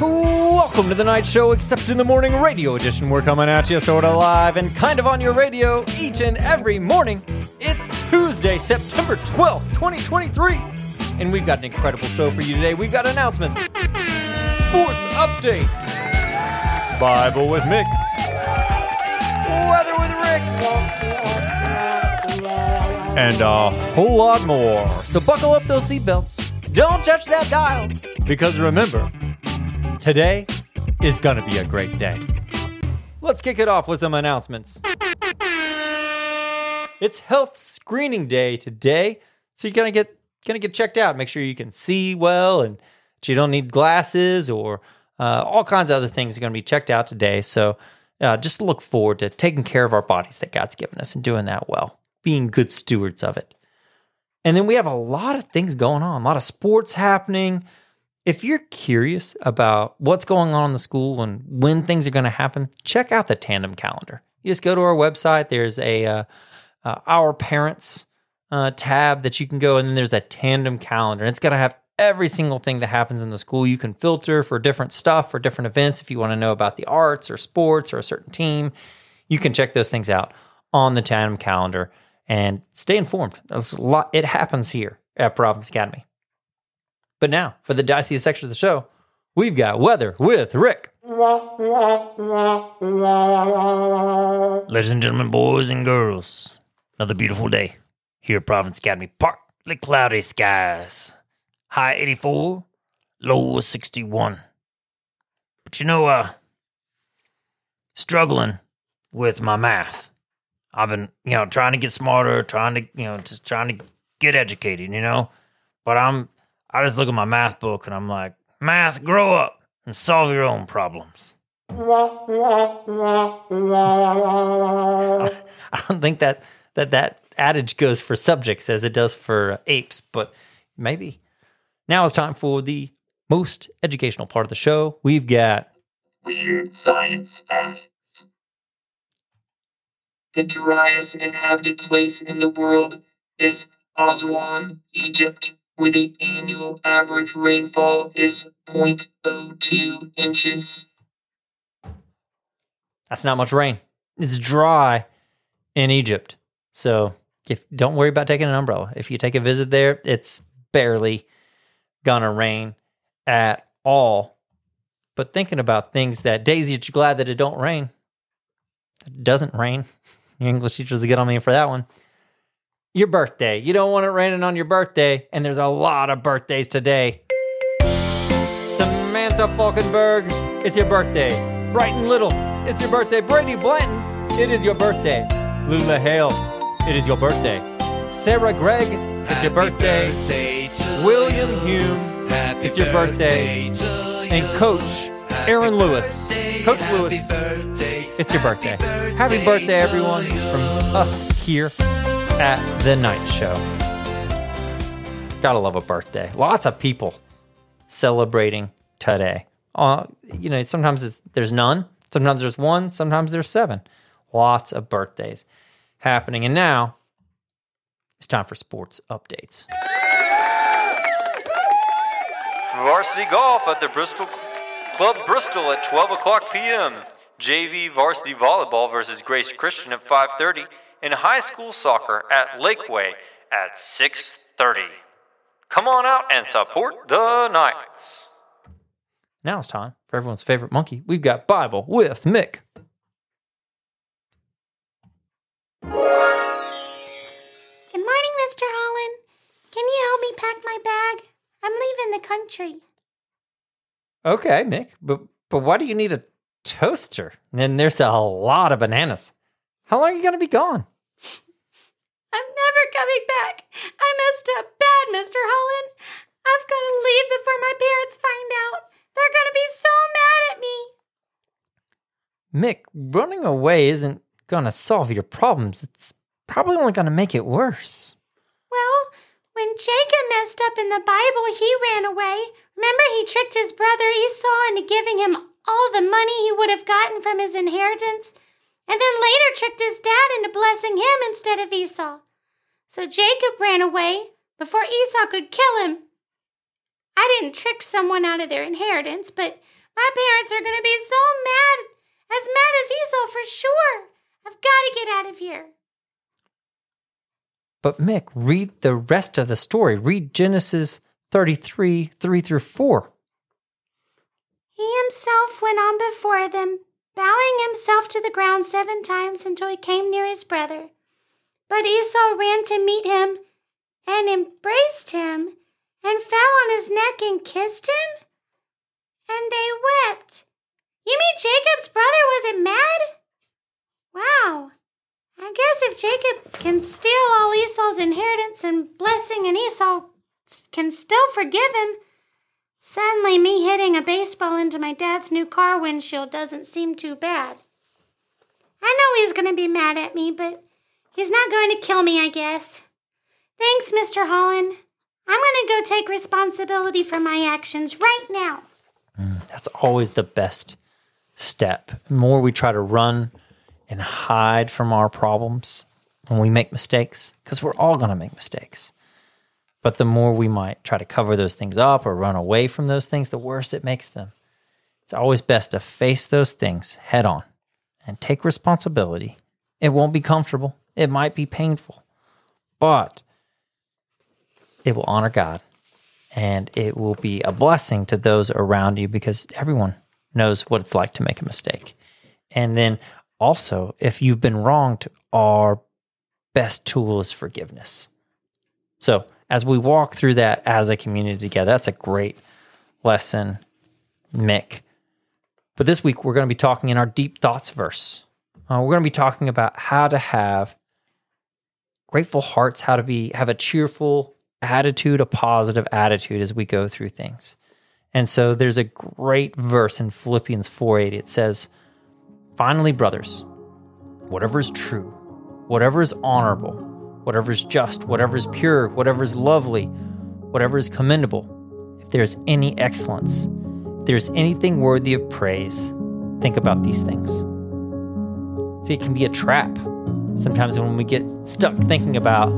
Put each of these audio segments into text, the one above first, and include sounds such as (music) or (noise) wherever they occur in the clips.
Welcome to the Knight show, except in the morning radio edition. We're coming at you sort of live and kind of on your radio each and every morning. It's Tuesday, September 12th, 2023. And we've got an incredible show for you today. We've got announcements, sports updates, Bible with Mick, weather with Rick, and a whole lot more. So buckle up those seatbelts. Don't touch that dial. Because remember, today is to be a great day. Let's kick it off with some announcements. It's health screening day today, so you're gonna get gonna get checked out. Make sure you can see well, and you don't need glasses or uh, all kinds of other things are gonna be checked out today. So uh, just look forward to taking care of our bodies that God's given us and doing that well, being good stewards of it. And then we have a lot of things going on, a lot of sports happening. If you're curious about what's going on in the school and when things are going to happen, check out the Tandem calendar. You just go to our website. There's a uh, uh, Our Parents uh, tab that you can go, and then there's a Tandem calendar. And it's going to have every single thing that happens in the school. You can filter for different stuff, for different events. If you want to know about the arts or sports or a certain team, you can check those things out on the Tandem calendar and stay informed. A lot. It happens here at Providence Academy. But now, for the diciest section of the show, we've got weather with Rick. Ladies and gentlemen, boys and girls, another beautiful day here at Providence Academy. Partly cloudy skies. High 84, low 61. But you know, uh, struggling with my math. I've been, you know, trying to get smarter, trying to, you know, just trying to get educated, you know? But I'm, I just look at my math book and I'm like, math, grow up and solve your own problems. (laughs) I don't think that that that adage goes for subjects as it does for apes, but maybe. Now it's time for the most educational part of the show. We've got Weird science facts. The driest inhabited place in the world is Aswan, Egypt, where the annual average rainfall is 0.02 inches. that's not much rain. It's dry in Egypt. So if don't worry about taking an umbrella. If you take a visit there, it's barely gonna rain at all. But thinking about things that that you're glad that it don't rain. It doesn't rain. (laughs) Your English teachers will get on me for that one. Your birthday. You don't want it raining on your birthday, and there's a lot of birthdays today. Samantha Falkenberg, it's your birthday. Brighton Little, it's your birthday. Brady Blanton, it is your birthday. Lula Hale, it is your birthday. Sarah Gregg, it's your birthday. William Hume, it's your birthday. And Coach Aaron Lewis, Coach Lewis, it's your birthday. Happy birthday, everyone, from us here at The Knight Show. Gotta love a birthday. Lots of people celebrating today. Uh, you know, sometimes there's none, sometimes there's one, sometimes there's seven. Lots of birthdays happening. And now it's time for sports updates. Varsity golf at the Bristol Club Bristol at 12 o'clock p.m. JV varsity volleyball versus Grace Christian at 5:30, and high school soccer at Lakeway at 6:30. Come on out and support the Knights. Now it's time for everyone's favorite monkey. We've got Bible with Mick. Good morning, Mr. Holland. Can you help me pack my bag? I'm leaving the country. Okay, Mick, but but why do you need a toaster? And there's a lot of bananas. How long are you going to be gone? I'm never coming back. I messed up bad, Mr. Holland. I've got to leave before my parents find out. They're going to be so mad at me. Mick, running away isn't going to solve your problems. It's probably only going to make it worse. Well, when Jacob messed up in the Bible, he ran away. Remember, he tricked his brother Esau into giving him all the money he would have gotten from his inheritance, and then later tricked his dad into blessing him instead of Esau. So Jacob ran away before Esau could kill him. I didn't trick someone out of their inheritance, but My parents are going to be so mad, as mad as Esau for sure. I've got to get out of here. But Mick, read the rest of the story. Read Genesis 33, 3 through 4. He himself went on before them, bowing himself to the ground seven times until he came near his brother. But Esau ran to meet him and embraced him and fell on his neck and kissed him. And they wept. You mean Jacob's brother wasn't mad? Wow. I guess if Jacob can steal all Esau's inheritance and blessing, and Esau can still forgive him, suddenly me hitting a baseball into my dad's new car windshield doesn't seem too bad. I know he's going to be mad at me, but he's not going to kill me, I guess. Thanks, Mr. Holland. I'm going to go take responsibility for my actions right now. That's always the best step. The more we try to run and hide from our problems when we make mistakes, because we're all going to make mistakes. But the more we might try to cover those things up or run away from those things, the worse it makes them. It's always best to face those things head on and take responsibility. It won't be comfortable, it might be painful, but it will honor God and it will be a blessing to those around you because everyone knows what it's like to make a mistake. And then also, if you've been wronged, our best tool is forgiveness. So, as we walk through that as a community together, that's a great lesson, Mick. But this week, we're going to be talking in our deep thoughts verse. Uh, we're going to be talking about how to have grateful hearts, how to be have a cheerful attitude, a positive attitude as we go through things. And so there's a great verse in Philippians 4:8. It says, "Finally, brothers, whatever is true, whatever is honorable, whatever is just, whatever is pure, whatever is lovely, whatever is commendable, if there's any excellence, if there's anything worthy of praise, think about these things." See, it can be a trap. Sometimes when we get stuck thinking about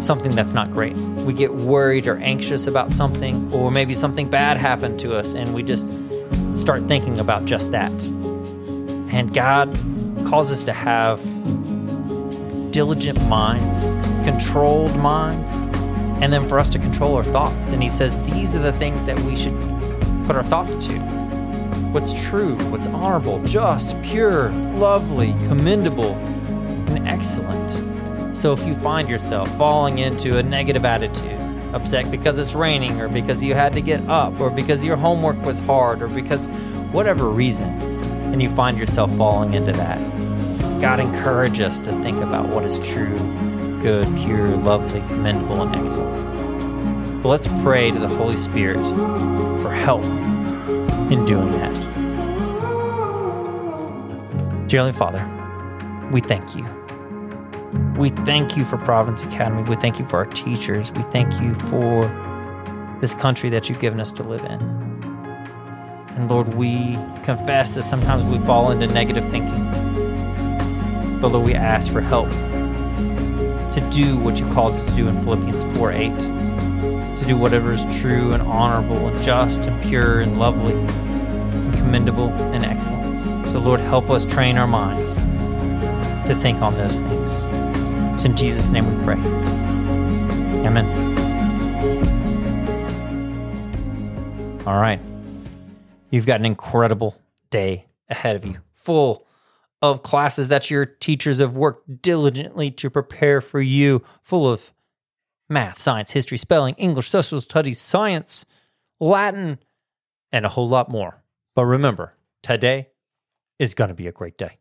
something that's not great. We get worried or anxious about something, or maybe something bad happened to us, and we just start thinking about just that. And God calls us to have diligent minds, controlled minds, and then for us to control our thoughts. And He says these are the things that we should put our thoughts to what's true, what's honorable, just, pure, lovely, commendable, and excellent. So if you find yourself falling into a negative attitude, upset because it's raining, or because you had to get up, or because your homework was hard, or because whatever reason, and you find yourself falling into that, God encourage us to think about what is true, good, pure, lovely, commendable, and excellent. But let's pray to the Holy Spirit for help in doing that. Dear Heavenly Father, we thank you. We thank you for Providence Academy. We thank you for our teachers. We thank you for this country that you've given us to live in. And Lord, we confess that sometimes we fall into negative thinking. But Lord, we ask for help to do what you called us to do in Philippians 4 8. To do whatever is true and honorable and just and pure and lovely and commendable and excellence. So, Lord, help us train our minds to think on those things. It's in Jesus' name we pray. Amen. All right. You've got an incredible day ahead of you, full of classes that your teachers have worked diligently to prepare for you, full of math, science, history, spelling, English, social studies, science, Latin, and a whole lot more. But remember, today is going to be a great day.